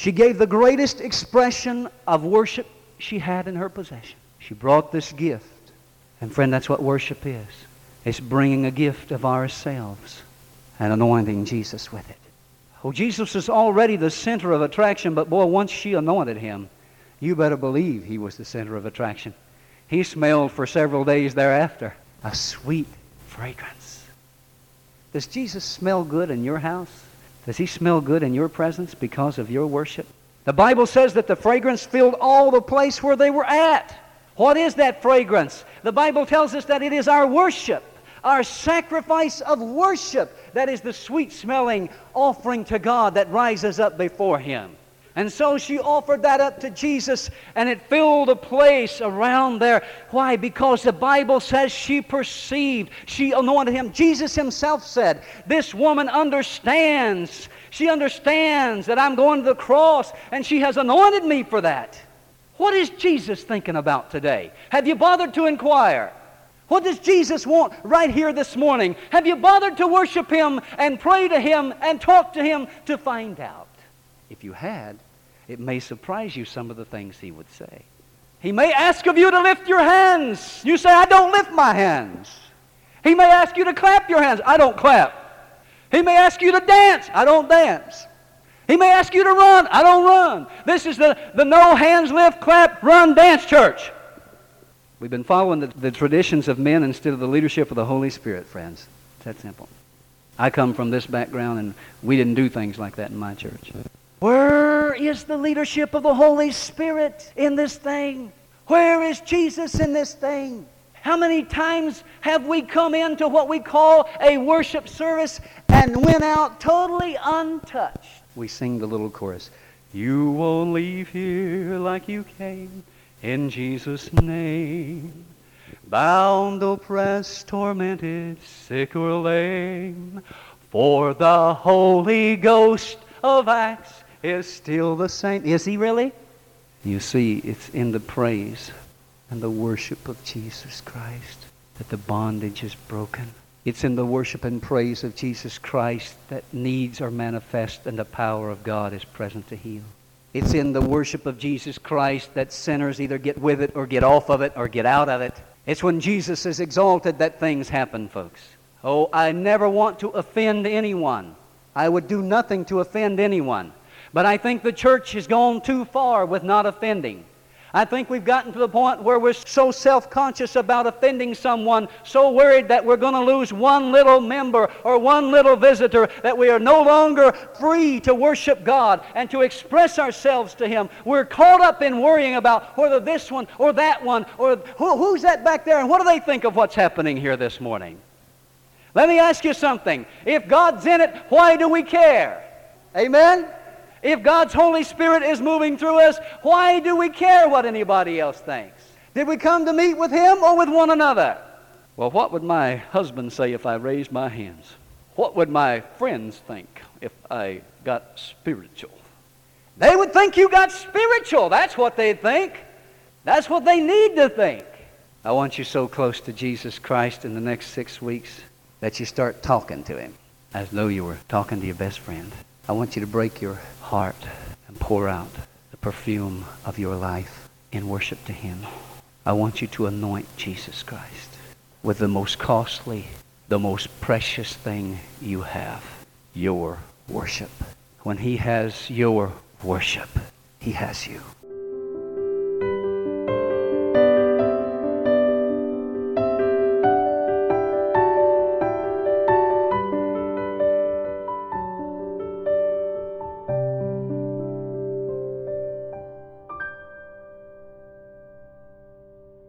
She gave the greatest expression of worship she had in her possession. She brought this gift. And friend, that's what worship is. It's bringing a gift of ourselves and anointing Jesus with it. Oh, Jesus is already the center of attraction, but boy, once she anointed him, you better believe he was the center of attraction. He smelled for several days thereafter a sweet fragrance. Does Jesus smell good in your house? Does he smell good in your presence because of your worship? The Bible says that the fragrance filled all the place where they were at. What is that fragrance? The Bible tells us that it is our worship, our sacrifice of worship, that is the sweet smelling offering to God that rises up before Him. And so she offered that up to Jesus, and it filled a place around there. Why? Because the Bible says she perceived, she anointed him. Jesus himself said, This woman understands. She understands that I'm going to the cross, and she has anointed me for that. What is Jesus thinking about today? Have you bothered to inquire? What does Jesus want right here this morning? Have you bothered to worship Him and pray to Him and talk to Him to find out? If you had, it may surprise you some of the things he would say. He may ask of you to lift your hands. You say, I don't lift my hands. He may ask you to clap your hands. I don't clap. He may ask you to dance. I don't dance. He may ask you to run. I don't run. This is the, the no hands lift, clap, run, dance church. We've been following the, the traditions of men instead of the leadership of the Holy Spirit, friends. It's that simple. I come from this background, and we didn't do things like that in my church. Where is the leadership of the Holy Spirit in this thing? Where is Jesus in this thing? How many times have we come into what we call a worship service and went out totally untouched? We sing the little chorus. You won't leave here like you came in Jesus' name. Bound, oppressed, tormented, sick or lame. For the Holy Ghost of Acts is still the same. Is he really? You see, it's in the praise and the worship of Jesus Christ that the bondage is broken. It's in the worship and praise of Jesus Christ that needs are manifest and the power of God is present to heal. It's in the worship of Jesus Christ that sinners either get with it or get off of it or get out of it. It's when Jesus is exalted that things happen, folks. Oh, I never want to offend anyone. I would do nothing to offend anyone. But I think the church has gone too far with not offending. I think we've gotten to the point where we're so self conscious about offending someone, so worried that we're going to lose one little member or one little visitor, that we are no longer free to worship God and to express ourselves to Him. We're caught up in worrying about whether this one or that one or who, who's that back there and what do they think of what's happening here this morning. Let me ask you something. If God's in it, why do we care? Amen? If God's Holy Spirit is moving through us, why do we care what anybody else thinks? Did we come to meet with Him or with one another? Well, what would my husband say if I raised my hands? What would my friends think if I got spiritual? They would think you got spiritual. That's what they'd think. That's what they need to think. I want you so close to Jesus Christ in the next six weeks that you start talking to Him as though you were talking to your best friend. I want you to break your heart and pour out the perfume of your life in worship to Him. I want you to anoint Jesus Christ with the most costly, the most precious thing you have, your worship. When He has your worship, He has you.